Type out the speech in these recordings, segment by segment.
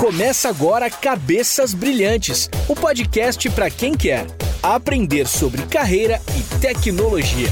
Começa agora Cabeças Brilhantes, o podcast para quem quer aprender sobre carreira e tecnologia.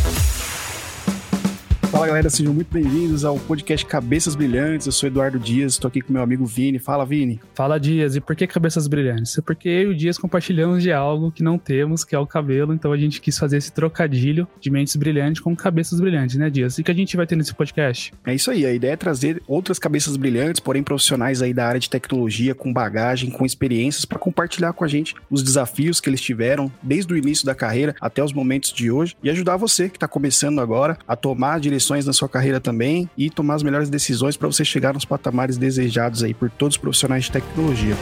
Fala galera, sejam muito bem-vindos ao podcast Cabeças Brilhantes. Eu sou Eduardo Dias, estou aqui com meu amigo Vini. Fala, Vini. Fala, Dias. E por que Cabeças Brilhantes? É porque eu e o Dias compartilhamos de algo que não temos, que é o cabelo. Então a gente quis fazer esse trocadilho de mentes brilhantes com cabeças brilhantes, né, Dias? E que a gente vai ter nesse podcast? É isso aí. A ideia é trazer outras cabeças brilhantes, porém profissionais aí da área de tecnologia, com bagagem, com experiências, para compartilhar com a gente os desafios que eles tiveram desde o início da carreira até os momentos de hoje e ajudar você que está começando agora a tomar a direção direções na sua carreira também e tomar as melhores decisões para você chegar nos patamares desejados aí por todos os profissionais de tecnologia.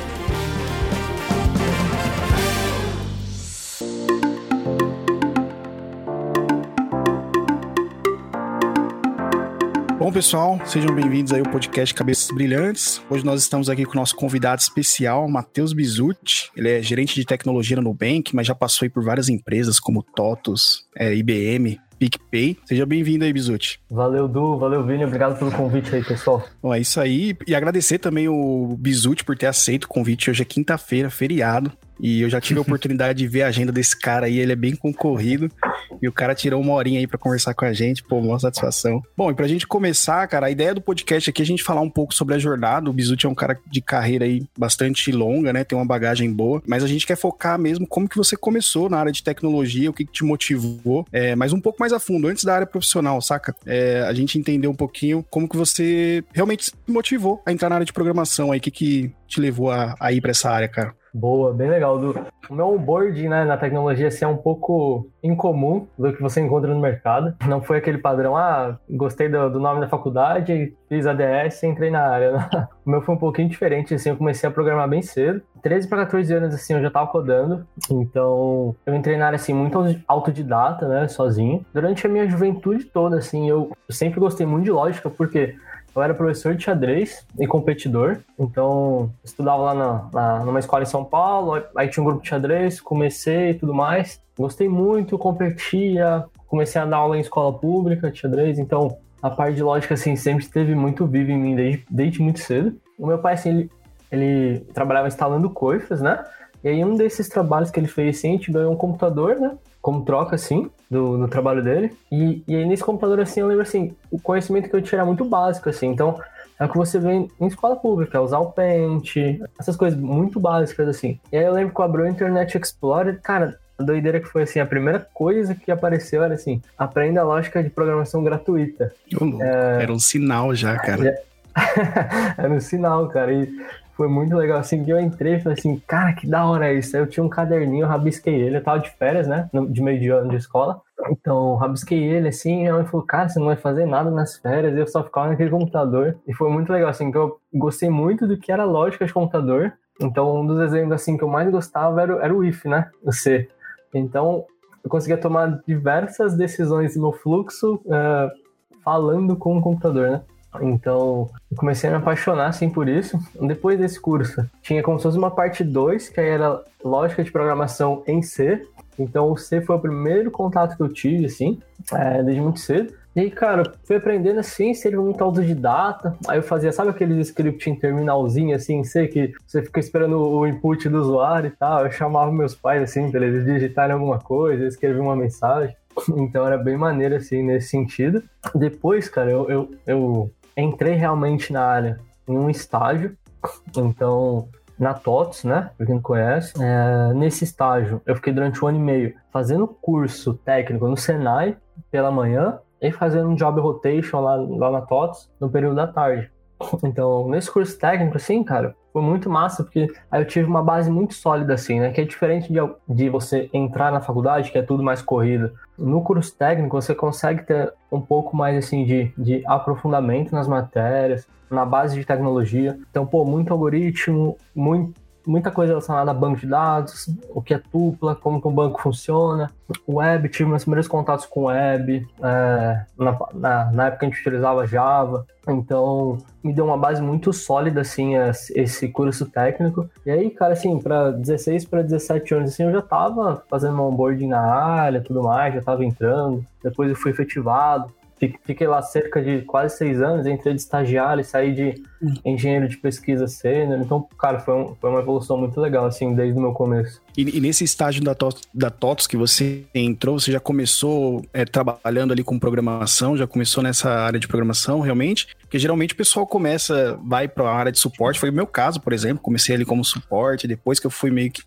Bom, pessoal, sejam bem-vindos aí ao podcast Cabeças Brilhantes. Hoje nós estamos aqui com o nosso convidado especial, Matheus Bizutti. Ele é gerente de tecnologia no Nubank, mas já passou por várias empresas como TOTOS, é, IBM, PicPay. Seja bem-vindo aí, Bizuti. Valeu, Du. Valeu, Vini. Obrigado pelo convite aí, pessoal. Bom, é isso aí. E agradecer também o Bizuti por ter aceito o convite. Hoje é quinta-feira, feriado. E eu já tive a oportunidade de ver a agenda desse cara aí, ele é bem concorrido. E o cara tirou uma horinha aí para conversar com a gente, pô, uma satisfação. Bom, e pra gente começar, cara, a ideia do podcast aqui é a gente falar um pouco sobre a jornada. O Bizuti é um cara de carreira aí bastante longa, né? Tem uma bagagem boa, mas a gente quer focar mesmo como que você começou na área de tecnologia, o que, que te motivou, é, mas um pouco mais a fundo, antes da área profissional, saca? É, a gente entender um pouquinho como que você realmente se motivou a entrar na área de programação aí, o que que te levou a, a ir para essa área, cara? Boa, bem legal. Do, o meu onboard né, na tecnologia assim, é um pouco incomum do que você encontra no mercado. Não foi aquele padrão, ah, gostei do, do nome da faculdade, fiz ADS e entrei na área. Né? O meu foi um pouquinho diferente, assim, eu comecei a programar bem cedo. 13 para 14 anos, assim, eu já estava codando. Então, eu entrei na área, assim, muito autodidata, né, sozinho. Durante a minha juventude toda, assim, eu sempre gostei muito de lógica, porque eu era professor de xadrez e competidor, então estudava lá na, na, numa escola em São Paulo, aí tinha um grupo de xadrez, comecei e tudo mais. Gostei muito, competia, comecei a dar aula em escola pública de xadrez, então a parte de lógica assim sempre esteve muito viva em mim desde, desde muito cedo. O meu pai assim, ele, ele trabalhava instalando coifas, né? E aí um desses trabalhos que ele fez assim, a gente ganhou um computador, né? Como troca, assim, do, do trabalho dele. E, e aí nesse computador, assim, eu lembro, assim, o conhecimento que eu tinha era muito básico, assim. Então, é o que você vê em escola pública, usar o Paint, essas coisas muito básicas, assim. E aí eu lembro que eu abri o Internet Explorer, cara, a doideira que foi assim, a primeira coisa que apareceu era assim, aprenda a lógica de programação gratuita. É... Era um sinal já, cara. era um sinal, cara. E foi muito legal, assim, que eu entrei e falei assim, cara, que da hora isso. Aí eu tinha um caderninho, rabisquei ele, eu tava de férias, né, de meio de ano de escola. Então, rabisquei ele, assim, e ela falou, cara, você não vai fazer nada nas férias, eu só ficava naquele computador. E foi muito legal, assim, que eu gostei muito do que era lógica de computador. Então, um dos exemplos, assim, que eu mais gostava era, era o if, né, o C. Então, eu conseguia tomar diversas decisões no fluxo uh, falando com o computador, né. Então, comecei a me apaixonar, assim, por isso. Depois desse curso, tinha como se fosse uma parte 2, que aí era lógica de programação em C. Então, o C foi o primeiro contato que eu tive, assim, é, desde muito cedo. E aí, cara, fui aprendendo assim, seria muito autodidata. Aí eu fazia, sabe aqueles script em terminalzinho, assim, C, que você fica esperando o input do usuário e tal. Eu chamava meus pais, assim, pra eles digitarem alguma coisa, escrever uma mensagem. Então era bem maneiro, assim, nesse sentido. Depois, cara, eu, eu, eu entrei realmente na área em um estágio, então na TOTS, né? Pra quem não conhece. É, nesse estágio, eu fiquei durante um ano e meio fazendo curso técnico no Senai pela manhã e fazendo um job rotation lá, lá na TOTS no período da tarde. Então, nesse curso técnico, assim, cara, foi muito massa, porque aí eu tive uma base muito sólida, assim, né? Que é diferente de, de você entrar na faculdade, que é tudo mais corrido. No curso técnico, você consegue ter um pouco mais, assim, de, de aprofundamento nas matérias, na base de tecnologia. Então, pô, muito algoritmo, muito muita coisa relacionada a banco de dados, o que é tupla, como que um banco funciona, web, tive meus primeiros contatos com web, é, na, na, na, época a gente utilizava Java, então me deu uma base muito sólida, assim, esse curso técnico. E aí, cara, assim, para 16 para 17 anos, assim, eu já tava fazendo onboarding na área, tudo mais, já tava entrando, depois eu fui efetivado, Fiquei lá cerca de quase seis anos, entrei de estagiário e saí de engenheiro de pesquisa sênior. Então, cara, foi, um, foi uma evolução muito legal, assim, desde o meu começo. E, e nesse estágio da, da TOTOS que você entrou, você já começou é, trabalhando ali com programação, já começou nessa área de programação, realmente? Porque geralmente o pessoal começa, vai para a área de suporte. Foi o meu caso, por exemplo. Comecei ali como suporte, depois que eu fui meio que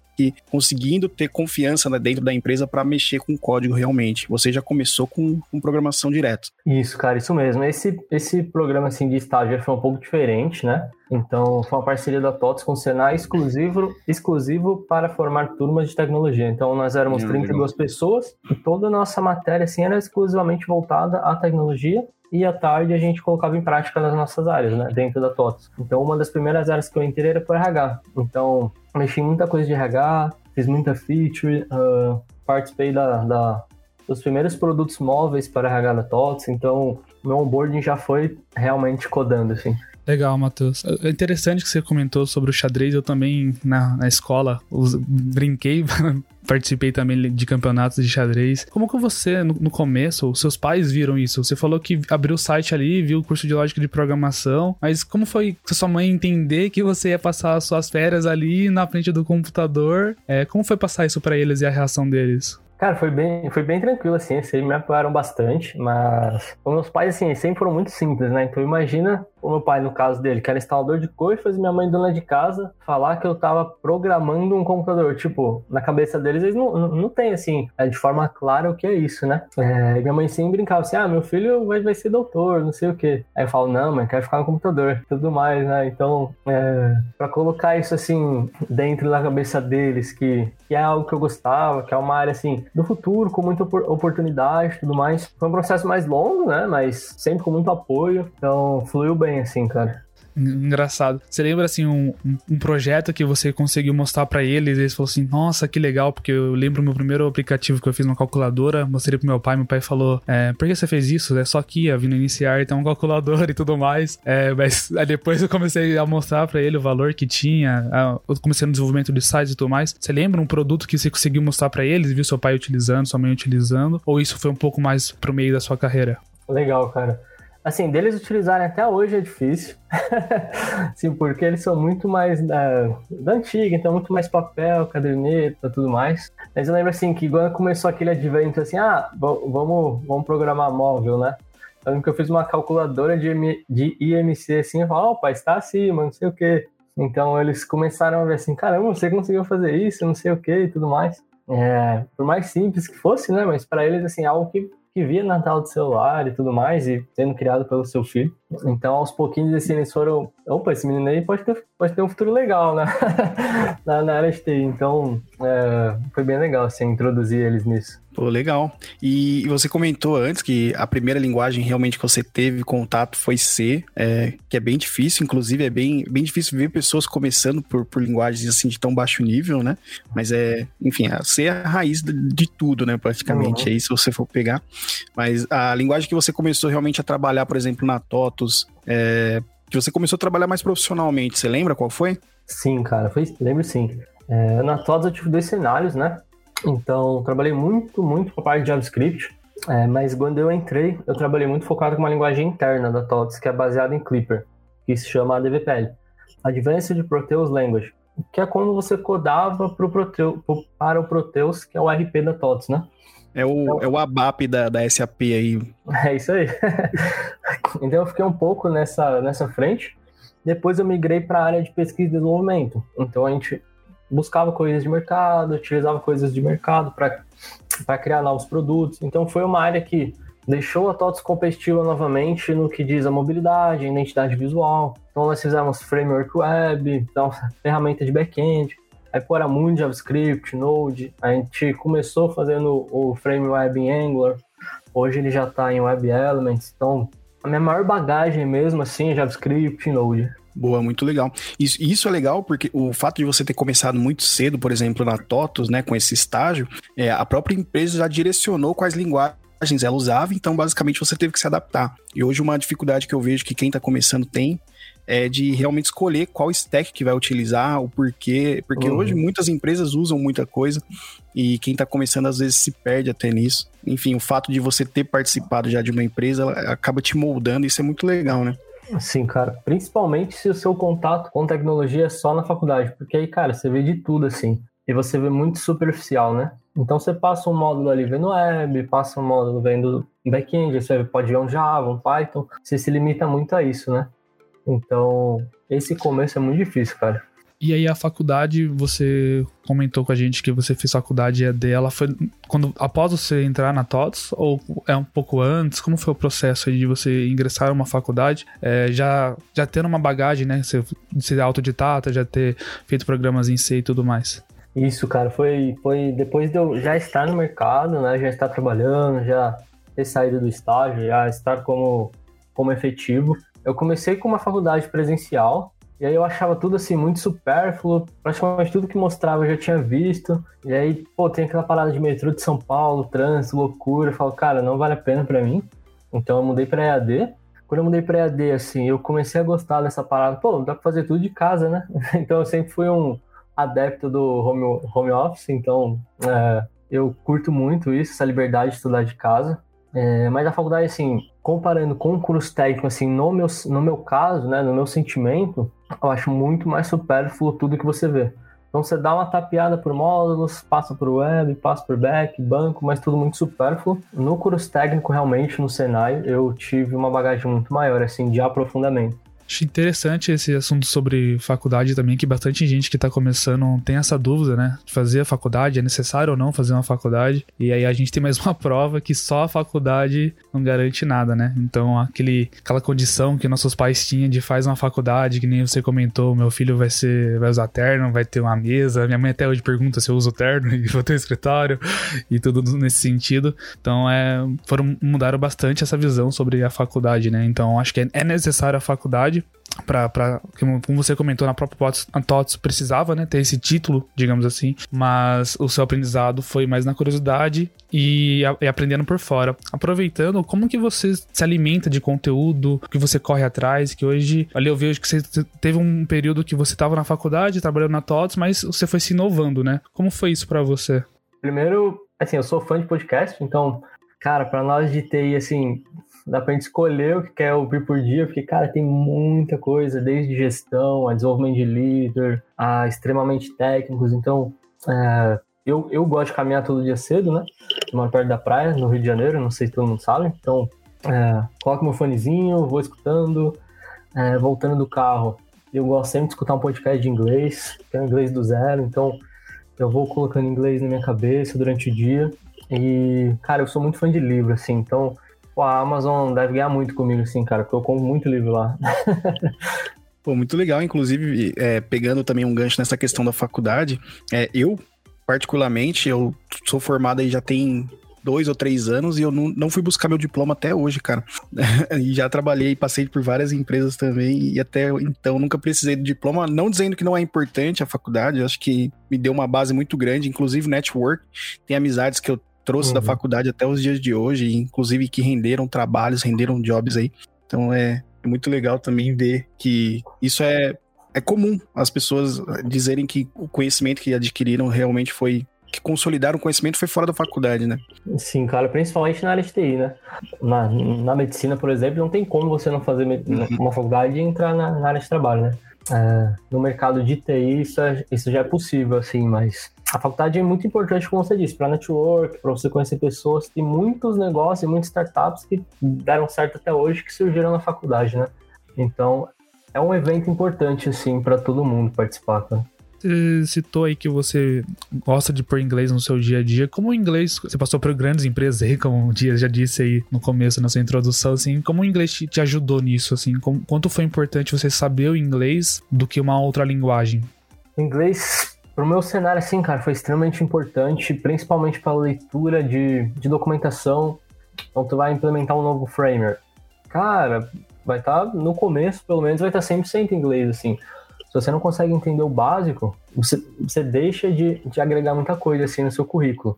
conseguindo ter confiança né, dentro da empresa para mexer com código realmente. Você já começou com, com, programação direto. Isso, cara, isso mesmo. Esse, esse programa assim, de estágio foi um pouco diferente, né? Então, foi uma parceria da TOTS com o Senai exclusivo, exclusivo para formar turmas de tecnologia. Então, nós éramos 32 pessoas e toda a nossa matéria assim, era exclusivamente voltada à tecnologia e à tarde a gente colocava em prática nas nossas áreas, né, dentro da TOTS. Então, uma das primeiras áreas que eu entrei era por RH. Então, mexi em muita coisa de RH, fiz muita feature, uh, participei da, da, dos primeiros produtos móveis para RH da TOTS, então meu onboarding já foi realmente codando, assim. Legal, Matheus. É interessante que você comentou sobre o xadrez. Eu também, na, na escola, brinquei, participei também de campeonatos de xadrez. Como que você, no, no, começo, seus pais viram isso? Você falou que abriu o site ali, viu o curso de lógica de programação, mas como foi sua mãe entender que você ia passar as suas férias ali na frente do computador? É, como foi passar isso para eles e a reação deles? Cara, foi bem, foi bem tranquilo, assim, eles me apoiaram bastante, mas os meus pais, assim, sempre foram muito simples, né? Então imagina o meu pai, no caso dele, que era instalador de coifas, minha mãe, dona de casa, falar que eu tava programando um computador. Tipo, na cabeça deles, eles não, não, não tem, assim, é, de forma clara o que é isso, né? É, minha mãe sempre brincava assim, ah, meu filho vai, vai ser doutor, não sei o quê. Aí eu falo, não, mãe, quero ficar no computador, tudo mais, né? Então, é, pra colocar isso, assim, dentro da cabeça deles, que, que é algo que eu gostava, que é uma área, assim, do futuro, com muita oportunidade tudo mais. Foi um processo mais longo, né? Mas sempre com muito apoio, então fluiu bem bem, assim, cara. Engraçado. Você lembra, assim, um, um projeto que você conseguiu mostrar para eles e eles falaram assim, nossa, que legal, porque eu lembro o meu primeiro aplicativo que eu fiz uma calculadora, mostrei pro meu pai, meu pai falou, é, por que você fez isso? É só aqui, vindo iniciar, tem um calculador e tudo mais. É, mas aí depois eu comecei a mostrar para ele o valor que tinha, eu comecei no desenvolvimento de sites e tudo mais. Você lembra um produto que você conseguiu mostrar para eles, viu seu pai utilizando, sua mãe utilizando, ou isso foi um pouco mais pro meio da sua carreira? Legal, cara. Assim, deles utilizarem até hoje é difícil. Sim, porque eles são muito mais da, da antiga, então muito mais papel, caderneta, tudo mais. Mas eu lembro assim que quando começou aquele advento assim, ah, vamos, vamos programar móvel, né? Eu lembro que eu fiz uma calculadora de, de IMC assim, pai, está acima, não sei o quê. Então eles começaram a ver assim, caramba, você conseguiu fazer isso, não sei o quê e tudo mais. É, por mais simples que fosse, né? Mas para eles, assim, algo que que via na tela do celular e tudo mais, e sendo criado pelo seu filho. Então, aos pouquinhos, assim, eles foram. Opa, esse menino aí pode ter, pode ter um futuro legal, né? na, na área de TI. Então, é, foi bem legal, assim, introduzir eles nisso. Pô, legal. E, você comentou antes que a primeira linguagem realmente que você teve contato foi C, é, que é bem difícil, inclusive é bem, bem difícil ver pessoas começando por, por linguagens assim de tão baixo nível, né? Mas é, enfim, a C é a raiz de, de tudo, né? Praticamente, uhum. aí se você for pegar. Mas a linguagem que você começou realmente a trabalhar, por exemplo, na TOTOS, é, que você começou a trabalhar mais profissionalmente, você lembra qual foi? Sim, cara, foi, lembro sim. É, na TOTOS eu tive dois cenários, né? Então, trabalhei muito, muito com a parte de JavaScript, é, mas quando eu entrei, eu trabalhei muito focado com uma linguagem interna da TOTS, que é baseada em Clipper, que se chama ADVPL, Advanced Proteus Language, que é quando você codava pro Proteus, para o Proteus, que é o RP da TOTS, né? É o, então, é o ABAP da, da SAP aí. É isso aí. então eu fiquei um pouco nessa, nessa frente. Depois eu migrei para a área de pesquisa e desenvolvimento. Então a gente buscava coisas de mercado, utilizava coisas de mercado para criar novos produtos. Então foi uma área que deixou a TOTS competitiva novamente no que diz a mobilidade, a identidade visual. Então nós fizemos framework web, então ferramenta de back-end. Aí pô, era muito JavaScript, Node. A gente começou fazendo o frame web em Angular. Hoje ele já está em Web Elements. Então a minha maior bagagem mesmo assim é JavaScript Node. Boa, muito legal. Isso, isso é legal porque o fato de você ter começado muito cedo, por exemplo, na TOTOS, né, com esse estágio, é, a própria empresa já direcionou quais linguagens ela usava, então basicamente você teve que se adaptar. E hoje uma dificuldade que eu vejo que quem está começando tem é de realmente escolher qual stack que vai utilizar, o porquê, porque uhum. hoje muitas empresas usam muita coisa e quem está começando às vezes se perde até nisso. Enfim, o fato de você ter participado já de uma empresa acaba te moldando, isso é muito legal, né? Sim, cara. Principalmente se o seu contato com tecnologia é só na faculdade, porque aí, cara, você vê de tudo assim. E você vê muito superficial, né? Então você passa um módulo ali vendo web, passa um módulo vendo back-end, você pode ver um Java, um Python. Você se limita muito a isso, né? Então, esse começo é muito difícil, cara. E aí a faculdade, você comentou com a gente que você fez faculdade EAD, ela foi quando após você entrar na TOTS ou é um pouco antes? Como foi o processo de você ingressar em uma faculdade, é, já já tendo uma bagagem, né, ser, ser autodidata, já ter feito programas em C e tudo mais? Isso, cara, foi foi depois de eu já estar no mercado, né, já estar trabalhando, já ter saído do estágio, já estar como como efetivo. Eu comecei com uma faculdade presencial, e aí eu achava tudo assim muito supérfluo, praticamente tudo que mostrava eu já tinha visto. E aí, pô, tem aquela parada de metrô de São Paulo, trânsito, loucura. Eu falo, cara, não vale a pena para mim. Então eu mudei para EAD. Quando eu mudei para EAD, assim, eu comecei a gostar dessa parada. Pô, dá pra fazer tudo de casa, né? então eu sempre fui um adepto do home, home office, então é, eu curto muito isso, essa liberdade de estudar de casa. É, mas a faculdade, assim, comparando com o curso técnico, assim, no meu, no meu caso, né, no meu sentimento, eu acho muito mais supérfluo tudo que você vê. Então você dá uma tapeada por módulos, passa por web, passa por back, banco, mas tudo muito supérfluo. No curso técnico, realmente, no Senai, eu tive uma bagagem muito maior, assim, de aprofundamento. Acho interessante esse assunto sobre faculdade também, que bastante gente que está começando tem essa dúvida, né? De fazer a faculdade, é necessário ou não fazer uma faculdade? E aí a gente tem mais uma prova que só a faculdade não garante nada, né? Então, aquele, aquela condição que nossos pais tinham de faz uma faculdade, que nem você comentou, meu filho vai ser, vai usar terno, vai ter uma mesa. Minha mãe até hoje pergunta se eu uso terno e vou ter um escritório e tudo nesse sentido. Então, é, foram, mudaram bastante essa visão sobre a faculdade, né? Então, acho que é, é necessário a faculdade para como você comentou na própria TOTS precisava né, ter esse título, digamos assim, mas o seu aprendizado foi mais na curiosidade e, e, aprendendo por fora. Aproveitando, como que você se alimenta de conteúdo, que você corre atrás, que hoje, ali eu vejo que você teve um período que você estava na faculdade, trabalhando na TOTS, mas você foi se inovando, né? Como foi isso para você? Primeiro, assim, eu sou fã de podcast, então, cara, para nós de TI, assim, dá pra gente escolher o que quer ouvir por dia, porque, cara, tem muita coisa, desde gestão, a desenvolvimento de líder, a extremamente técnicos. Então, é, eu, eu gosto de caminhar todo dia cedo, né? Moro perto da praia, no Rio de Janeiro, não sei se todo mundo sabe. Então, é, coloco meu fonezinho, vou escutando, é, voltando do carro. Eu gosto sempre de escutar um podcast de inglês, que é inglês do zero, então eu vou colocando inglês na minha cabeça durante o dia. E, cara, eu sou muito fã de livro, assim, então Pô, a Amazon deve ganhar muito comigo, assim, cara, porque eu compro muito livro lá. Pô, muito legal, inclusive, é, pegando também um gancho nessa questão da faculdade, é, eu, particularmente, eu sou formado aí já tem dois ou três anos e eu não, não fui buscar meu diploma até hoje, cara. e já trabalhei, passei por várias empresas também e até então nunca precisei do diploma, não dizendo que não é importante a faculdade, acho que me deu uma base muito grande, inclusive network, tem amizades que eu trouxe uhum. da faculdade até os dias de hoje, inclusive que renderam trabalhos, renderam jobs aí. Então é, é muito legal também ver que isso é, é comum as pessoas dizerem que o conhecimento que adquiriram realmente foi que consolidaram o conhecimento foi fora da faculdade, né? Sim, cara, principalmente na área de TI, né? Na, na medicina, por exemplo, não tem como você não fazer uhum. uma faculdade e entrar na, na área de trabalho, né? É, no mercado de TI isso, é, isso já é possível, assim, mas a faculdade é muito importante, como você disse, para network, para você conhecer pessoas. Tem muitos negócios e muitas startups que deram certo até hoje que surgiram na faculdade, né? Então, é um evento importante, assim, para todo mundo participar, tá? Você citou aí que você gosta de pôr inglês no seu dia a dia. Como o inglês, você passou por grandes empresas aí, como o Dias já disse aí no começo, na sua introdução, assim, como o inglês te, te ajudou nisso, assim? Como, quanto foi importante você saber o inglês do que uma outra linguagem? O inglês Pro meu cenário, assim, cara, foi extremamente importante, principalmente para leitura de, de documentação. Então, tu vai implementar um novo framework. Cara, vai estar, tá, no começo, pelo menos, vai estar tá 100% inglês, assim. Se você não consegue entender o básico, você, você deixa de, de agregar muita coisa, assim, no seu currículo.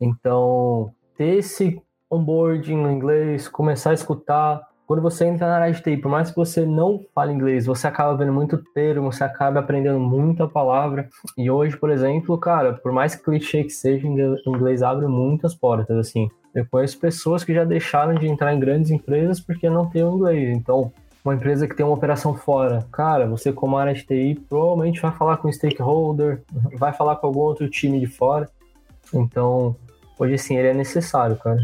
Então, ter esse onboarding no inglês, começar a escutar, quando você entra na área de TI, por mais que você não fale inglês, você acaba vendo muito termo, você acaba aprendendo muita palavra. E hoje, por exemplo, cara, por mais clichê que seja, inglês abre muitas portas, assim. Eu conheço pessoas que já deixaram de entrar em grandes empresas porque não tem o inglês. Então, uma empresa que tem uma operação fora, cara, você como área de TI provavelmente vai falar com o stakeholder, vai falar com algum outro time de fora. Então, hoje sim, ele é necessário, cara.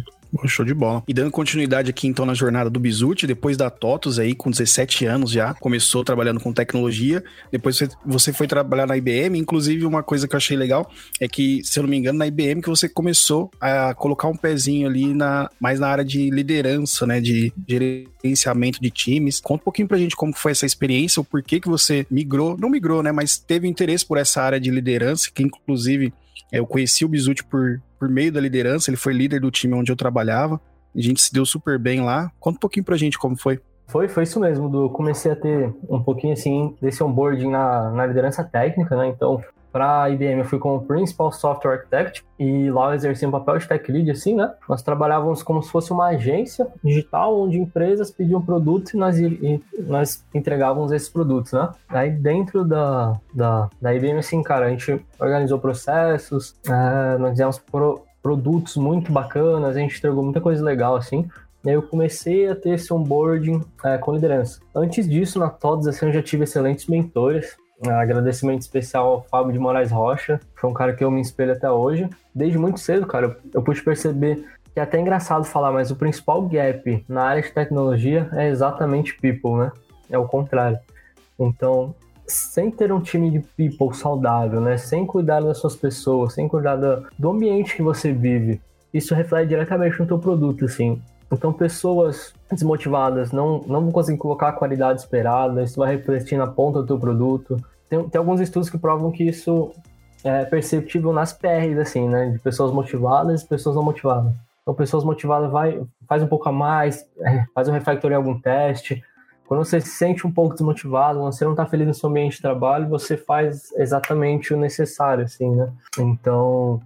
Show de bola. E dando continuidade aqui então na jornada do Bizuti, depois da TOTUS aí, com 17 anos já, começou trabalhando com tecnologia, depois você foi trabalhar na IBM, inclusive uma coisa que eu achei legal é que, se eu não me engano, na IBM que você começou a colocar um pezinho ali na, mais na área de liderança, né, de gerenciamento de times. Conta um pouquinho pra gente como foi essa experiência, o porquê que você migrou, não migrou, né, mas teve interesse por essa área de liderança, que inclusive eu conheci o Bizuti por, por meio da liderança, ele foi líder do time onde eu trabalhava. A gente se deu super bem lá. Conta um pouquinho pra gente como foi. Foi, foi isso mesmo, do comecei a ter um pouquinho assim desse onboarding na, na liderança técnica, né? Então, para a IBM, eu fui como Principal Software Architect e lá eu exerci um papel de tech lead, assim, né? Nós trabalhávamos como se fosse uma agência digital onde empresas pediam produtos e nós, e nós entregávamos esses produtos, né? Aí dentro da, da, da IBM, assim, cara, a gente organizou processos, é, nós fizemos pro, produtos muito bacanas, a gente entregou muita coisa legal, assim. E aí eu comecei a ter esse onboarding é, com liderança. Antes disso, na TODS, assim, eu já tive excelentes mentores. Agradecimento especial ao Fábio de Moraes Rocha, foi um cara que eu me espelho até hoje. Desde muito cedo, cara, eu pude perceber que é até engraçado falar, mas o principal gap na área de tecnologia é exatamente people, né? É o contrário. Então, sem ter um time de people saudável, né? Sem cuidar das suas pessoas, sem cuidar do ambiente que você vive, isso reflete diretamente no teu produto, assim. Então, pessoas desmotivadas não, não vão conseguir colocar a qualidade esperada, isso vai refletir na ponta do teu produto. Tem, tem alguns estudos que provam que isso é perceptível nas PRs, assim, né? De pessoas motivadas e pessoas não motivadas. Então, pessoas motivadas vai, faz um pouco a mais, é, faz um refactor em algum teste. Quando você se sente um pouco desmotivado, você não está feliz no seu ambiente de trabalho, você faz exatamente o necessário, assim, né? Então,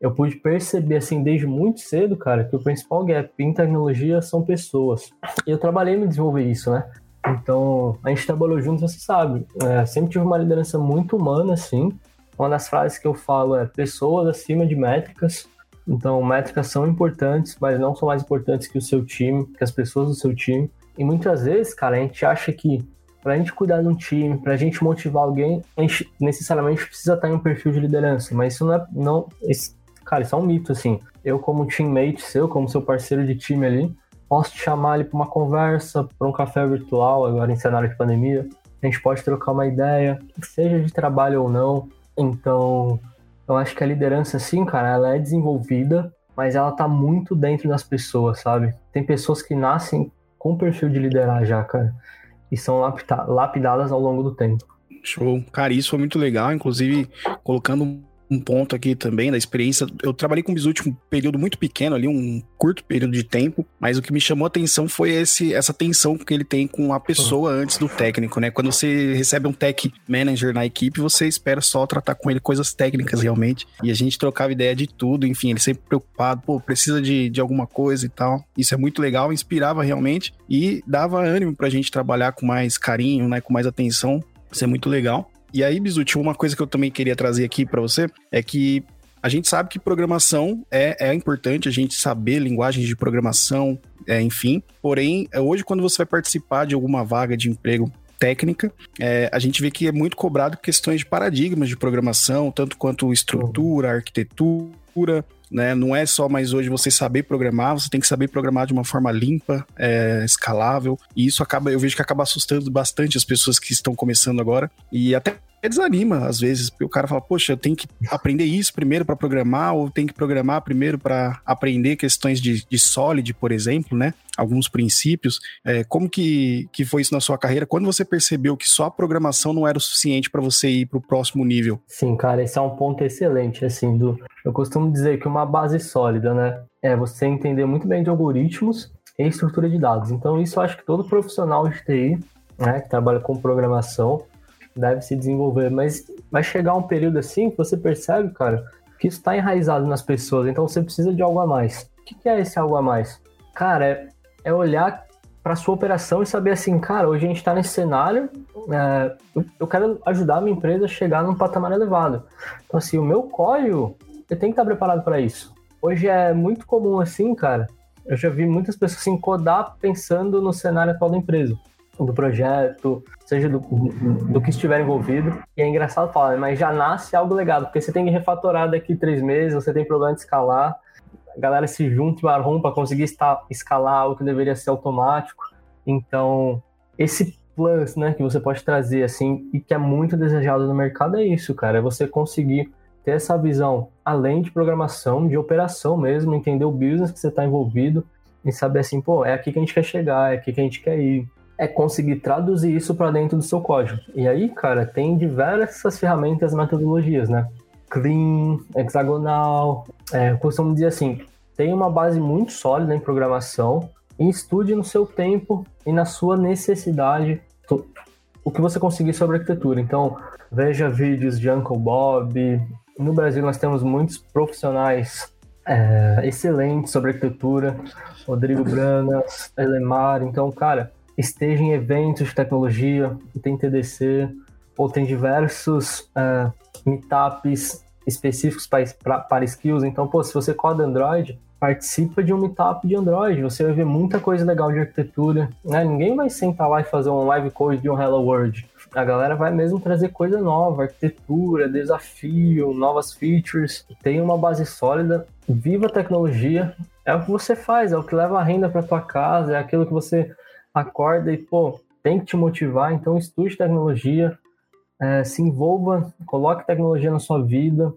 eu pude perceber, assim, desde muito cedo, cara, que o principal gap em tecnologia são pessoas. E eu trabalhei em desenvolver isso, né? Então, a gente trabalhou junto, você sabe. É, sempre tive uma liderança muito humana, assim. Uma das frases que eu falo é pessoas acima de métricas. Então, métricas são importantes, mas não são mais importantes que o seu time, que as pessoas do seu time. E muitas vezes, cara, a gente acha que para a gente cuidar de um time, para a gente motivar alguém, a gente necessariamente precisa estar em um perfil de liderança. Mas isso não é. Não, esse, Cara, isso é um mito, assim. Eu, como teammate seu, como seu parceiro de time ali, posso te chamar ali para uma conversa, para um café virtual, agora em cenário de pandemia. A gente pode trocar uma ideia, seja de trabalho ou não. Então, eu acho que a liderança, assim, cara, ela é desenvolvida, mas ela tá muito dentro das pessoas, sabe? Tem pessoas que nascem com perfil de liderar já, cara, e são lapidadas ao longo do tempo. Show. Cara, isso foi muito legal, inclusive colocando um ponto aqui também da experiência. Eu trabalhei com o um período muito pequeno ali, um curto período de tempo, mas o que me chamou a atenção foi esse, essa tensão que ele tem com a pessoa antes do técnico, né? Quando você recebe um tech manager na equipe, você espera só tratar com ele coisas técnicas realmente. E a gente trocava ideia de tudo, enfim, ele sempre preocupado, pô, precisa de, de alguma coisa e tal. Isso é muito legal, inspirava realmente e dava ânimo pra gente trabalhar com mais carinho, né? Com mais atenção. Isso é muito legal. E aí, Bizuti, uma coisa que eu também queria trazer aqui para você é que a gente sabe que programação é, é importante, a gente saber linguagens de programação, é, enfim. Porém, hoje, quando você vai participar de alguma vaga de emprego técnica, é, a gente vê que é muito cobrado questões de paradigmas de programação, tanto quanto estrutura, arquitetura, né? Não é só mais hoje você saber programar, você tem que saber programar de uma forma limpa, é, escalável. E isso acaba, eu vejo que acaba assustando bastante as pessoas que estão começando agora. E até desanima às vezes, porque o cara fala, poxa, eu tenho que aprender isso primeiro para programar, ou tenho que programar primeiro para aprender questões de, de Solid, por exemplo, né? Alguns princípios. É, como que, que foi isso na sua carreira? Quando você percebeu que só a programação não era o suficiente para você ir para o próximo nível? Sim, cara, esse é um ponto excelente, assim, do... Eu costumo dizer que uma base sólida, né? É você entender muito bem de algoritmos e estrutura de dados. Então, isso eu acho que todo profissional de TI, né, que trabalha com programação, deve se desenvolver, mas vai chegar um período assim que você percebe, cara, que isso está enraizado nas pessoas, então você precisa de algo a mais. O que, é esse algo a mais? Cara, é, é olhar para sua operação e saber assim, cara, hoje a gente está nesse cenário, é, eu quero ajudar a minha empresa a chegar num patamar elevado. Então, assim, o meu código, eu tenho que estar preparado para isso. Hoje é muito comum assim, cara. Eu já vi muitas pessoas assim, codar pensando no cenário atual da empresa, do projeto, seja do, do que estiver envolvido. E é engraçado falar, mas já nasce algo legado, porque você tem que refatorar daqui três meses, você tem problema de escalar, a galera se junta e marrom para conseguir escalar algo que deveria ser automático. Então, esse plus, né, que você pode trazer assim e que é muito desejado no mercado é isso, cara, é você conseguir ter essa visão além de programação, de operação mesmo, entender o business que você está envolvido e saber assim, pô, é aqui que a gente quer chegar, é aqui que a gente quer ir. É conseguir traduzir isso para dentro do seu código. E aí, cara, tem diversas ferramentas, metodologias, né? Clean, hexagonal. É, eu costumo dizer assim: tem uma base muito sólida em programação e estude no seu tempo e na sua necessidade o que você conseguir sobre arquitetura. Então, veja vídeos de Uncle Bob. No Brasil, nós temos muitos profissionais é, excelentes sobre arquitetura. Rodrigo Branas, Elemar. Então, cara, esteja em eventos de tecnologia, tem TDC, ou tem diversos é, meetups específicos para, para skills. Então, pô, se você coda Android, participa de um meetup de Android, você vai ver muita coisa legal de arquitetura, né? Ninguém vai sentar lá e fazer um live code de um Hello World. A galera vai mesmo trazer coisa nova, arquitetura, desafio, novas features. Tem uma base sólida, viva a tecnologia. É o que você faz, é o que leva a renda para tua casa, é aquilo que você acorda e, pô, tem que te motivar. Então, estude tecnologia, é, se envolva, coloque tecnologia na sua vida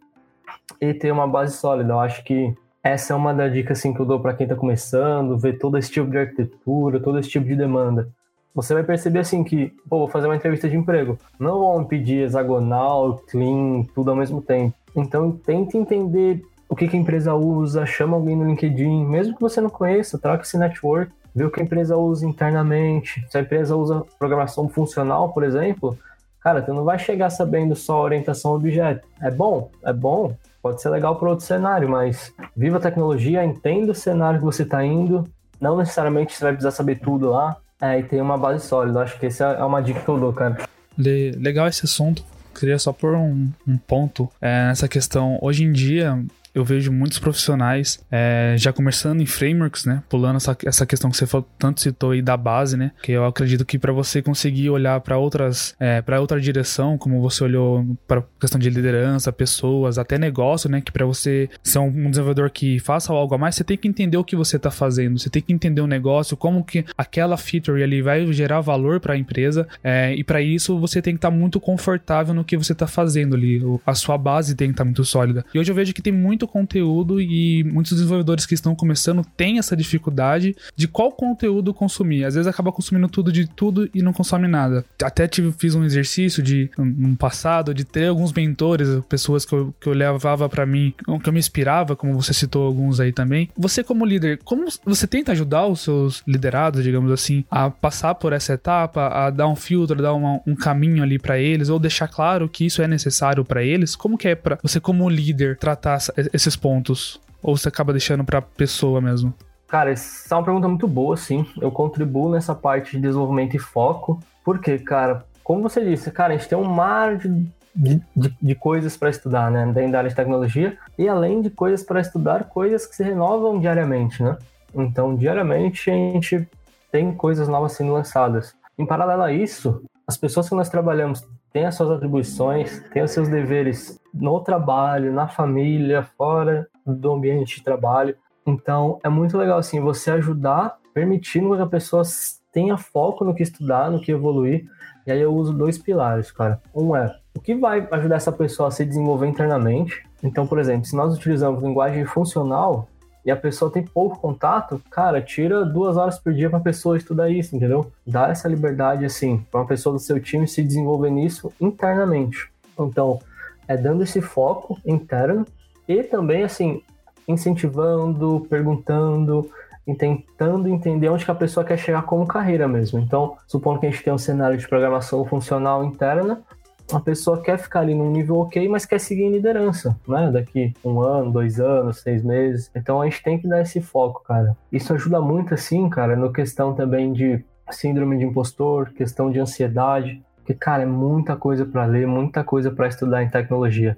e ter uma base sólida. Eu acho que essa é uma das dicas assim, que eu dou para quem está começando, ver todo esse tipo de arquitetura, todo esse tipo de demanda. Você vai perceber assim que, pô, vou fazer uma entrevista de emprego. Não vão pedir hexagonal, clean, tudo ao mesmo tempo. Então tente entender o que, que a empresa usa, chama alguém no LinkedIn, mesmo que você não conheça, troca esse network, vê o que a empresa usa internamente. Se a empresa usa programação funcional, por exemplo, cara, tu não vai chegar sabendo só orientação objeto. É bom, é bom, pode ser legal para outro cenário, mas viva a tecnologia, entenda o cenário que você está indo. Não necessariamente você vai precisar saber tudo lá, é, e tem uma base sólida. Acho que essa é uma dica que eu dou, cara. Legal esse assunto. Queria só pôr um, um ponto é, nessa questão. Hoje em dia, eu vejo muitos profissionais é, já começando em frameworks, né? Pulando essa, essa questão que você falou, tanto citou aí da base, né? Que eu acredito que para você conseguir olhar para outras, é, para outra direção, como você olhou para questão de liderança, pessoas, até negócio, né? Que para você ser um, desenvolvedor que faça algo a mais, você tem que entender o que você tá fazendo, você tem que entender o negócio, como que aquela feature ali vai gerar valor para a empresa, é, e para isso você tem que estar tá muito confortável no que você tá fazendo ali, a sua base tem que estar tá muito sólida. E hoje eu vejo que tem muito muito conteúdo e muitos desenvolvedores que estão começando têm essa dificuldade de qual conteúdo consumir. Às vezes acaba consumindo tudo de tudo e não consome nada. Até tive, fiz um exercício de no passado de ter alguns mentores, pessoas que eu, que eu levava para mim, que eu me inspirava, como você citou alguns aí também. Você como líder, como você tenta ajudar os seus liderados, digamos assim, a passar por essa etapa, a dar um filtro, dar uma, um caminho ali para eles ou deixar claro que isso é necessário para eles? Como que é para você como líder tratar esses pontos? Ou você acaba deixando pra pessoa mesmo? Cara, essa é uma pergunta muito boa, sim. Eu contribuo nessa parte de desenvolvimento e foco. Porque, cara, como você disse, cara, a gente tem um mar de, de, de coisas para estudar, né? Dentro da área de tecnologia. E além de coisas para estudar, coisas que se renovam diariamente, né? Então, diariamente a gente tem coisas novas sendo lançadas. Em paralelo a isso, as pessoas que nós trabalhamos têm as suas atribuições, têm os seus deveres no trabalho, na família, fora do ambiente de trabalho. Então, é muito legal assim você ajudar, permitindo que a pessoa tenha foco no que estudar, no que evoluir. E aí eu uso dois pilares, cara. Um é o que vai ajudar essa pessoa a se desenvolver internamente. Então, por exemplo, se nós utilizamos linguagem funcional, e a pessoa tem pouco contato, cara, tira duas horas por dia para a pessoa estudar isso, entendeu? Dá essa liberdade, assim, para uma pessoa do seu time se desenvolver nisso internamente. Então, é dando esse foco interno e também, assim, incentivando, perguntando, tentando entender onde que a pessoa quer chegar como carreira mesmo. Então, supondo que a gente tem um cenário de programação funcional interna, a pessoa quer ficar ali num nível ok, mas quer seguir em liderança, né? Daqui um ano, dois anos, seis meses. Então a gente tem que dar esse foco, cara. Isso ajuda muito, assim, cara, no questão também de síndrome de impostor, questão de ansiedade, porque, cara, é muita coisa para ler, muita coisa para estudar em tecnologia.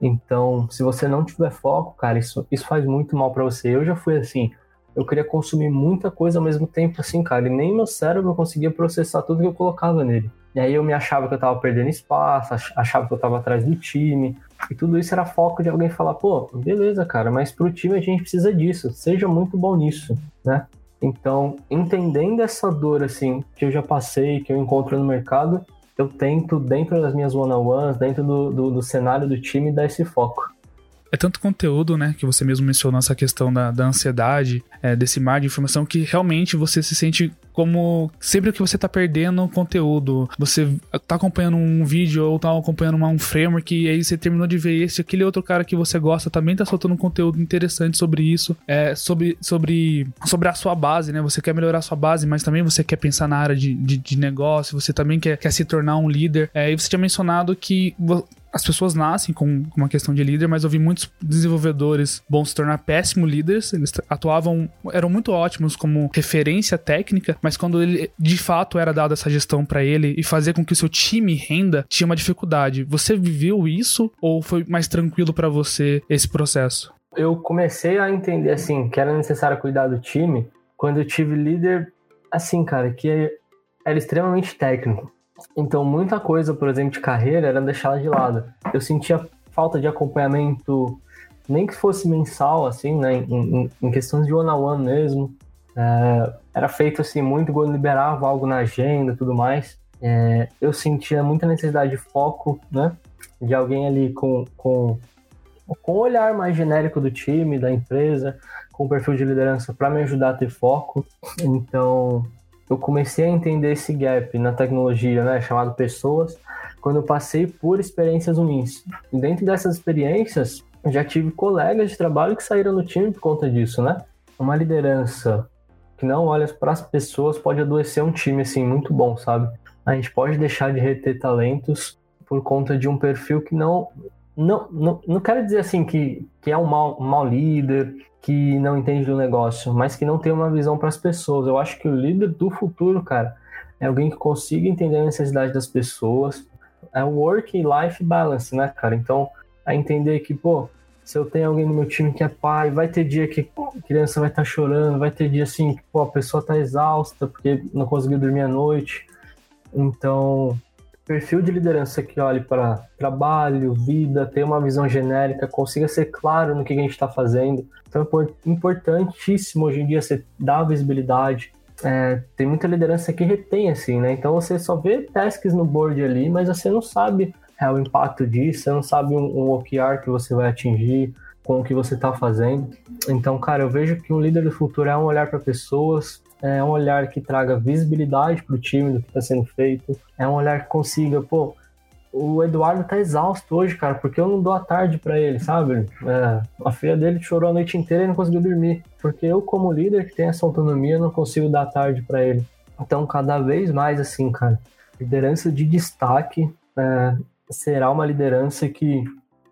Então, se você não tiver foco, cara, isso, isso faz muito mal para você. Eu já fui assim, eu queria consumir muita coisa ao mesmo tempo, assim, cara, e nem meu cérebro conseguia processar tudo que eu colocava nele. E aí eu me achava que eu tava perdendo espaço, achava que eu tava atrás do time, e tudo isso era foco de alguém falar, pô, beleza, cara, mas pro time a gente precisa disso, seja muito bom nisso, né? Então, entendendo essa dor, assim, que eu já passei, que eu encontro no mercado, eu tento, dentro das minhas one-on-ones, dentro do, do, do cenário do time, dar esse foco. É tanto conteúdo, né, que você mesmo mencionou essa questão da, da ansiedade, é, desse mar de informação, que realmente você se sente como sempre que você tá perdendo conteúdo, você tá acompanhando um vídeo ou tá acompanhando uma, um framework e aí você terminou de ver esse, aquele outro cara que você gosta também tá soltando um conteúdo interessante sobre isso, é, sobre, sobre, sobre a sua base, né? Você quer melhorar a sua base, mas também você quer pensar na área de, de, de negócio, você também quer, quer se tornar um líder. É, e você tinha mencionado que as pessoas nascem com uma questão de líder, mas eu vi muitos desenvolvedores bons se tornar péssimos líderes. Eles atuavam, eram muito ótimos como referência técnica, mas quando ele de fato era dado essa gestão para ele e fazer com que o seu time renda, tinha uma dificuldade. Você viveu isso ou foi mais tranquilo para você esse processo? Eu comecei a entender assim que era necessário cuidar do time quando eu tive líder assim, cara, que era extremamente técnico. Então, muita coisa, por exemplo, de carreira era deixada de lado. Eu sentia falta de acompanhamento, nem que fosse mensal, assim, né, em, em questões de one-on-one mesmo. É, era feito, assim, muito quando liberava algo na agenda tudo mais. É, eu sentia muita necessidade de foco, né, de alguém ali com, com, com o olhar mais genérico do time, da empresa, com o perfil de liderança para me ajudar a ter foco. Então, eu comecei a entender esse gap na tecnologia, né, chamado pessoas, quando eu passei por experiências ruins. E dentro dessas experiências, já tive colegas de trabalho que saíram do time por conta disso, né? Uma liderança que não olha para as pessoas pode adoecer um time assim muito bom, sabe? A gente pode deixar de reter talentos por conta de um perfil que não não, não, não quero dizer assim que, que é um mau, mau líder, que não entende do negócio, mas que não tem uma visão para as pessoas. Eu acho que o líder do futuro, cara, é alguém que consiga entender a necessidade das pessoas. É o work e life balance, né, cara? Então, a entender que, pô, se eu tenho alguém no meu time que é pai, vai ter dia que a criança vai estar tá chorando, vai ter dia assim que, pô, a pessoa tá exausta porque não conseguiu dormir à noite. Então, perfil de liderança que olhe para trabalho, vida, tenha uma visão genérica, consiga ser claro no que a gente está fazendo. Então é importantíssimo hoje em dia você dar visibilidade. É, tem muita liderança que retém assim, né? Então você só vê tasks no board ali, mas você não sabe é, o impacto disso, você não sabe um, um OKR que você vai atingir com o que você está fazendo. Então, cara, eu vejo que um líder do futuro é um olhar para pessoas, é um olhar que traga visibilidade para o time do que está sendo feito, é um olhar que consiga, pô, o Eduardo tá exausto hoje, cara, porque eu não dou a tarde para ele, sabe? É, a filha dele chorou a noite inteira e não conseguiu dormir, porque eu, como líder que tem essa autonomia, não consigo dar a tarde para ele. Então, cada vez mais, assim, cara, liderança de destaque é, será uma liderança que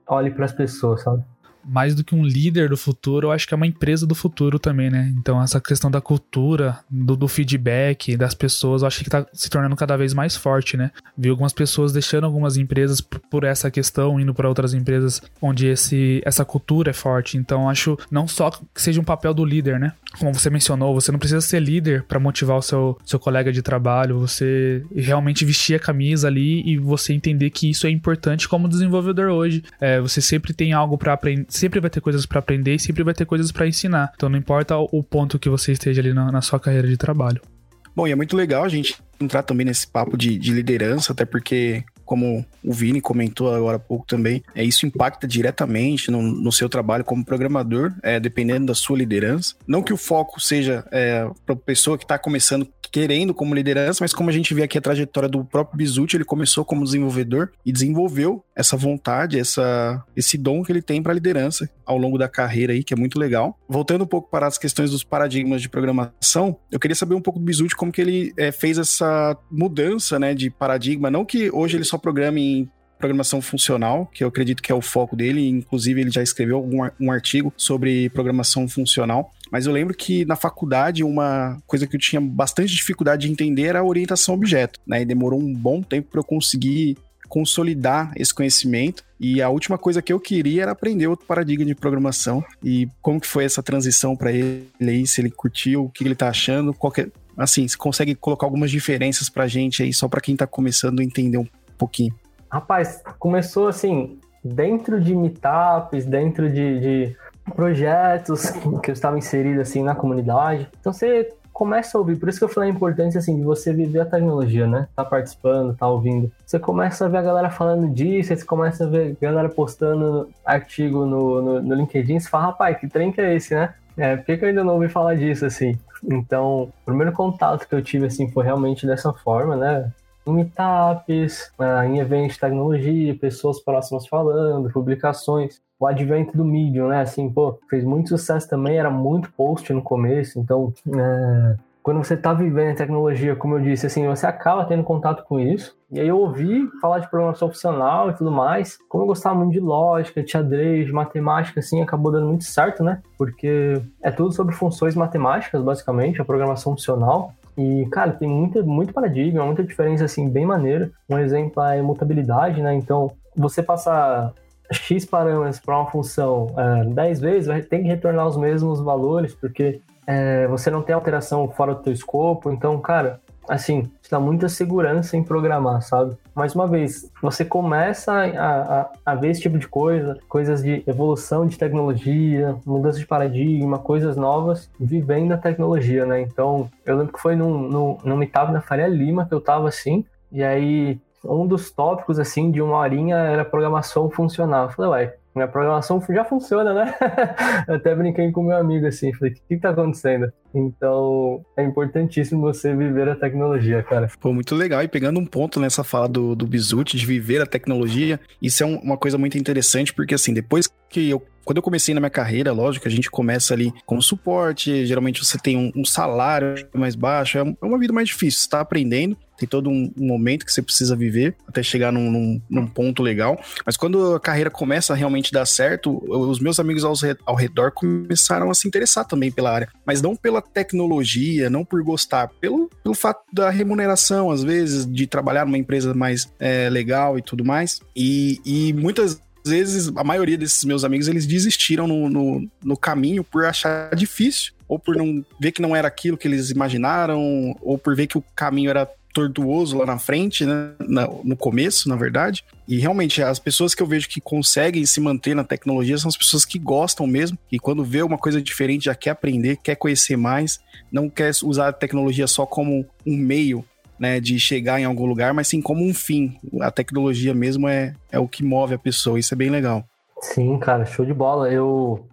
olhe para as pessoas, sabe? Mais do que um líder do futuro, eu acho que é uma empresa do futuro também, né? Então, essa questão da cultura, do, do feedback das pessoas, eu acho que tá se tornando cada vez mais forte, né? Vi algumas pessoas deixando algumas empresas por, essa questão, indo para outras empresas onde esse, essa cultura é forte. Então, acho não só que seja um papel do líder, né? Como você mencionou, você não precisa ser líder para motivar o seu, seu colega de trabalho, você realmente vestir a camisa ali e você entender que isso é importante como desenvolvedor hoje. É, você sempre tem algo para aprender sempre vai ter coisas para aprender e sempre vai ter coisas para ensinar. Então não importa o ponto que você esteja ali na, na, sua carreira de trabalho. Bom, e é muito legal a gente entrar também nesse papo de, de liderança, até porque como o Vini comentou agora há pouco também, é, isso impacta diretamente no, no seu trabalho como programador, é, dependendo da sua liderança. Não que o foco seja é, para a pessoa que está começando, querendo como liderança, mas como a gente vê aqui a trajetória do próprio Bizuti, ele começou como desenvolvedor e desenvolveu essa vontade, essa, esse dom que ele tem para liderança ao longo da carreira aí, que é muito legal. Voltando um pouco para as questões dos paradigmas de programação, eu queria saber um pouco do Bizuti como que ele é, fez essa mudança, né, de paradigma, não que hoje ele só programe em programação funcional, que eu acredito que é o foco dele, inclusive ele já escreveu algum, um artigo sobre programação funcional, mas eu lembro que na faculdade uma coisa que eu tinha bastante dificuldade de entender era a orientação a objeto, né? E demorou um bom tempo para eu conseguir consolidar esse conhecimento. E a última coisa que eu queria era aprender outro paradigma de programação. E como que foi essa transição para ele aí, se ele curtiu, o que ele tá achando, qualquer assim, se consegue colocar algumas diferenças pra gente aí, só para quem tá começando a entender um pouquinho. Rapaz, começou assim, dentro de meetups, dentro de, de projetos que eu estava inserido assim na comunidade. Então você começa a ouvir, por isso que eu falei a importância assim de você viver a tecnologia, né? Tá participando, tá ouvindo. Você começa a ver a galera falando disso, você começa a ver a galera postando artigo no, no, no LinkedIn, você fala, rapaz, que trem que é esse, né? É, por que, que eu ainda não ouvi falar disso, assim? Então, o primeiro contato que eu tive, assim, foi realmente dessa forma, né? Em meetups, ah, em eventos de tecnologia, pessoas próximas falando, publicações o advento do Medium, né? Assim, pô, fez muito sucesso também, era muito post no começo, então é, quando você está vivendo a tecnologia, como eu disse, assim, você acaba tendo contato com isso. E aí eu ouvi falar de programação funcional e tudo mais. Como eu gostava muito de lógica, de xadrez, de matemática, assim, acabou dando muito certo, né? Porque é tudo sobre funções matemáticas, basicamente, a programação funcional. E, cara, tem muita, muito paradigma, muita diferença, assim, bem maneira. Um exemplo é a imutabilidade, né? Então, você passar x parâmetros para uma função é, 10 vezes, vai ter que retornar os mesmos valores, porque é, você não tem alteração fora do teu escopo. Então, cara, assim, dá muita segurança em programar, sabe? Mais uma vez, você começa a, a, a, ver esse tipo de coisa, coisas de evolução de tecnologia, mudança de paradigma, coisas novas, vivendo a tecnologia, né? Então, eu lembro que foi num, num, num meetup na Faria Lima que eu tava assim, e aí um dos tópicos, assim, de uma horinha era programação funcional. Eu falei, ué, minha programação já funciona, né? Eu até brinquei com meu amigo assim, falei, o que, que tá acontecendo? Então, é importantíssimo você viver a tecnologia, cara. Pô, muito legal. E pegando um ponto nessa fala do, do Bizuti, de viver a tecnologia, isso é um, uma coisa muito interessante, porque assim, depois que eu quando eu comecei na minha carreira, lógico, a gente começa ali com suporte, geralmente você tem um, um salário mais baixo, é, é uma vida mais difícil, está aprendendo, tem todo um, um, momento que você precisa viver até chegar num, num, num, ponto legal. Mas quando a carreira começa a realmente dar certo, os meus amigos ao, ao redor começaram a se interessar também pela área, mas não pela tecnologia, não por gostar, pelo, pelo fato da remuneração, às vezes, de trabalhar numa empresa mais é, legal e tudo mais. E, e muitas vezes, a maioria desses meus amigos, eles desistiram no, no, no caminho por achar difícil, ou por não ver que não era aquilo que eles imaginaram, ou por ver que o caminho era tortuoso lá na frente, né? Na, no começo, na verdade. E realmente, as pessoas que eu vejo que conseguem se manter na tecnologia são as pessoas que gostam mesmo, e quando vê uma coisa diferente já quer aprender, quer conhecer mais, não quer usar a tecnologia só como um meio né, de chegar em algum lugar, mas sim como um fim. A tecnologia mesmo é, é o que move a pessoa, isso é bem legal. Sim, cara, show de bola. Eu,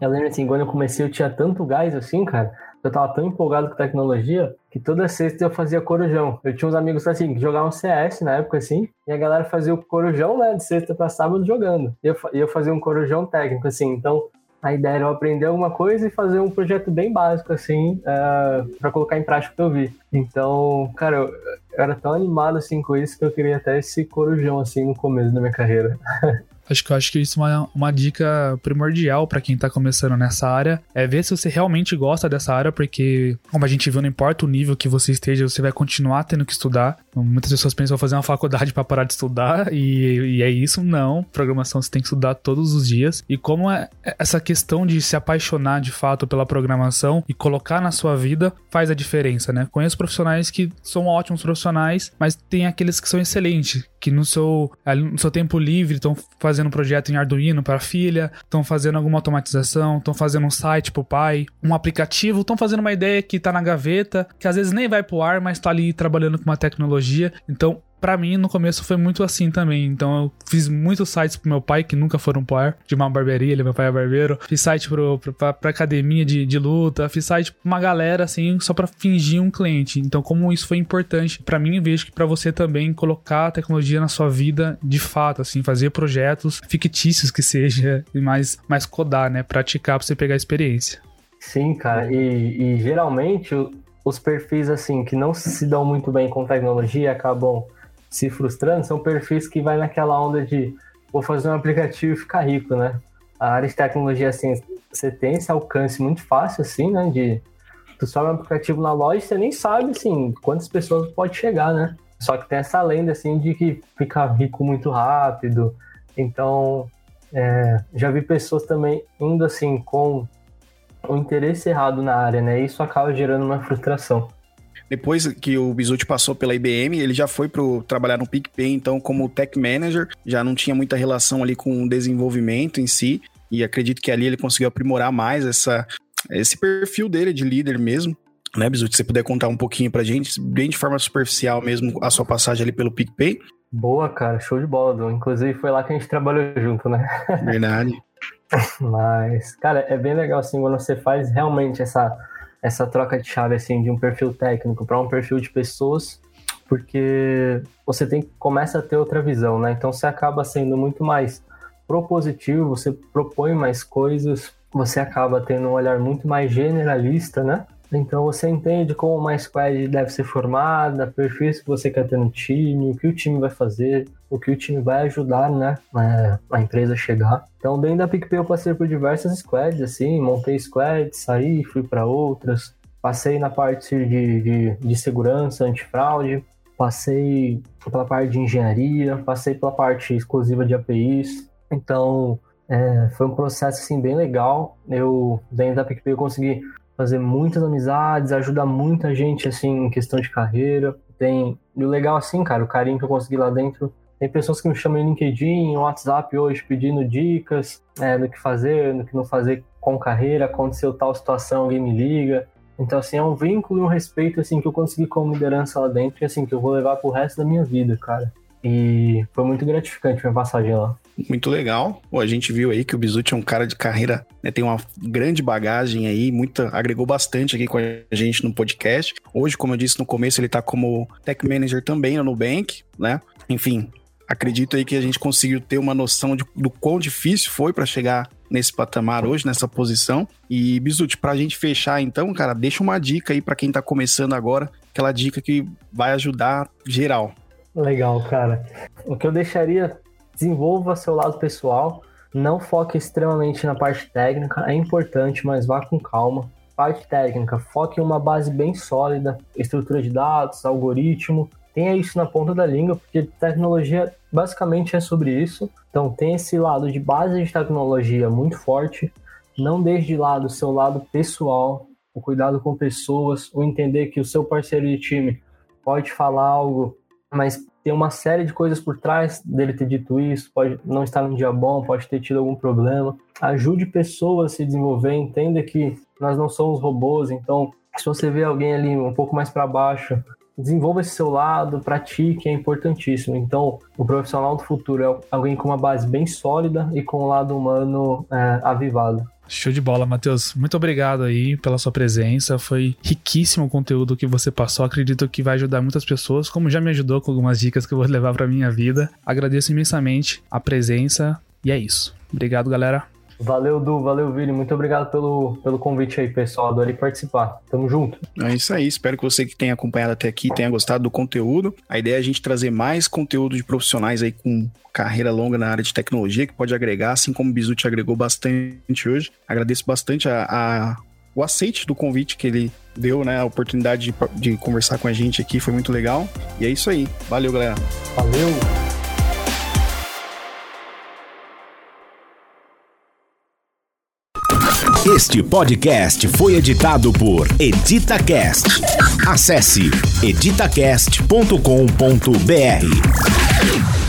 eu lembro assim, quando eu comecei eu tinha tanto gás assim, cara, eu tava tão empolgado com tecnologia que toda sexta eu fazia corujão. Eu tinha uns amigos assim que jogavam CS na época assim, e a galera fazia o corujão, né, de sexta para sábado jogando. E eu, eu fazia um corujão técnico assim. Então, a ideia era eu aprender alguma coisa e fazer um projeto bem básico, assim, uh, é, para colocar em prática o que eu vi. Então, cara, eu, eu, era tão animado, assim, com isso que eu queria até esse corujão, assim, no começo da minha carreira. Acho que eu acho que isso é uma, uma dica primordial para quem tá começando nessa área. É ver se você realmente gosta dessa área, porque, como a gente viu, não importa o nível que você esteja, você vai continuar tendo que estudar. Muitas pessoas pensam fazer uma faculdade para parar de estudar, e, e, é isso. Não. Programação você tem que estudar todos os dias. E como é essa questão de se apaixonar de fato pela programação e colocar na sua vida faz a diferença, né? Conheço profissionais que são ótimos profissionais, mas tem aqueles que são excelentes, que no seu, no seu tempo livre estão fazendo um projeto em Arduino para a filha, estão fazendo alguma automatização, estão fazendo um site para o pai, um aplicativo, estão fazendo uma ideia que está na gaveta, que às vezes nem vai pro ar, mas está ali trabalhando com uma tecnologia. Então, para mim no começo foi muito assim também. Então eu fiz muitos sites pro meu pai que nunca foram pro ar, de uma barbearia, ele meu pai é barbeiro. Fiz site pro, pro, pra, pra academia de, de luta, fiz site pra uma galera assim, só para fingir um cliente. Então como isso foi importante para mim, vejo que para você também colocar a tecnologia na sua vida de fato, assim, fazer projetos fictícios que seja e mais mais codar, né, praticar para você pegar a experiência. Sim, cara, e, e geralmente os perfis assim que não se dão muito bem com tecnologia acabam se frustrando, são perfis que vai naquela onda de vou fazer um aplicativo e ficar rico, né? A área de tecnologia, assim, você tem esse alcance muito fácil, assim, né? De tu sobe um aplicativo na loja, você nem sabe, assim, quantas pessoas pode chegar, né? Só que tem essa lenda, assim, de que fica rico muito rápido. Então, é, já vi pessoas também indo, assim, com o interesse errado na área, né? Isso acaba gerando uma frustração. Depois que o Bizuti passou pela IBM, ele já foi para trabalhar no PicPay, então como Tech Manager, já não tinha muita relação ali com o desenvolvimento em si, e acredito que ali ele conseguiu aprimorar mais essa, esse perfil dele de líder mesmo. Né, Bizuti, se você puder contar um pouquinho pra gente, bem de forma superficial mesmo, a sua passagem ali pelo PicPay. Boa, cara, show de bola, Inclusive foi lá que a gente trabalhou junto, né? Verdade. Mas, cara, é bem legal assim quando você faz realmente essa, essa troca de chave assim de um perfil técnico para um perfil de pessoas, porque você tem começa a ter outra visão, né? Então você acaba sendo muito mais propositivo, você propõe mais coisas, você acaba tendo um olhar muito mais generalista, né? Então você entende como uma squad deve ser formada, perfis que você quer ter no time, o que o time vai fazer, o que o time vai ajudar, né, a empresa chegar. Então dentro da PicPay eu passei por diversas squads, assim, montei squads, saí, fui para outras, passei na parte de, de, de segurança, antifraude, passei pela parte de engenharia, passei pela parte exclusiva de APIs. Então é, foi um processo assim bem legal. Eu dentro da PicPay eu consegui fazer muitas amizades, ajuda muita gente, assim, em questão de carreira. Tem, e o legal, assim, cara, o carinho que eu consegui lá dentro. Tem pessoas que me chamam em LinkedIn, no WhatsApp hoje, pedindo dicas é, do que fazer, do que não fazer com carreira. Aconteceu tal situação, alguém me liga. Então, assim, é um vínculo e um respeito, assim, que eu consegui como liderança lá dentro e, assim, que eu vou levar pro resto da minha vida, cara. E foi muito gratificante minha passagem lá. Muito legal. Pô, a gente viu aí que o Bizuti é um cara de carreira, né, tem uma grande bagagem aí, muita, agregou bastante aqui com a gente no podcast. Hoje, como eu disse no começo, ele tá como Tech Manager também no Nubank, né? Enfim, acredito aí que a gente conseguiu ter uma noção de, do quão difícil foi para chegar nesse patamar hoje, nessa posição. E, Bizuti, pra gente fechar então, cara, deixa uma dica aí para quem tá começando agora, aquela dica que vai ajudar geral. Legal, cara. O que eu deixaria, desenvolva seu lado pessoal, não foque extremamente na parte técnica, é importante, mas vá com calma. Parte técnica, foque em uma base bem sólida, estrutura de dados, algoritmo, tenha isso na ponta da língua, porque tecnologia basicamente é sobre isso. Então tem esse lado de base de tecnologia muito forte, não deixe de lado o seu lado pessoal, o cuidado com pessoas, o entender que o seu parceiro de time pode falar algo mas tem uma série de coisas por trás dele ter dito isso, pode não estar num dia bom, pode ter tido algum problema. Ajude pessoas a se desenvolver, entenda que nós não somos robôs, então se você vê alguém ali um pouco mais para baixo, desenvolva esse seu lado, pratique, é importantíssimo. Então, o profissional do futuro é alguém com uma base bem sólida e com um lado humano é, avivado. Show de bola, Matheus. Muito obrigado aí pela sua presença. Foi riquíssimo o conteúdo que você passou. Acredito que vai ajudar muitas pessoas, como já me ajudou com algumas dicas que eu vou levar para minha vida. Agradeço imensamente a presença e é isso. Obrigado, galera. Valeu, Du, valeu, Vini. Muito obrigado pelo, pelo convite aí, pessoal. Adorei participar. Tamo junto. É isso aí. Espero que você que tenha acompanhado até aqui tenha gostado do conteúdo. A ideia é a gente trazer mais conteúdo de profissionais aí com carreira longa na área de tecnologia que pode agregar, assim como o Bizu te agregou bastante hoje. Agradeço bastante a, a o aceite do convite que ele deu, né? A oportunidade de, de conversar com a gente aqui foi muito legal. E é isso aí. Valeu, galera. Valeu. Este podcast foi editado por EditaCast. Acesse editacast.com.br.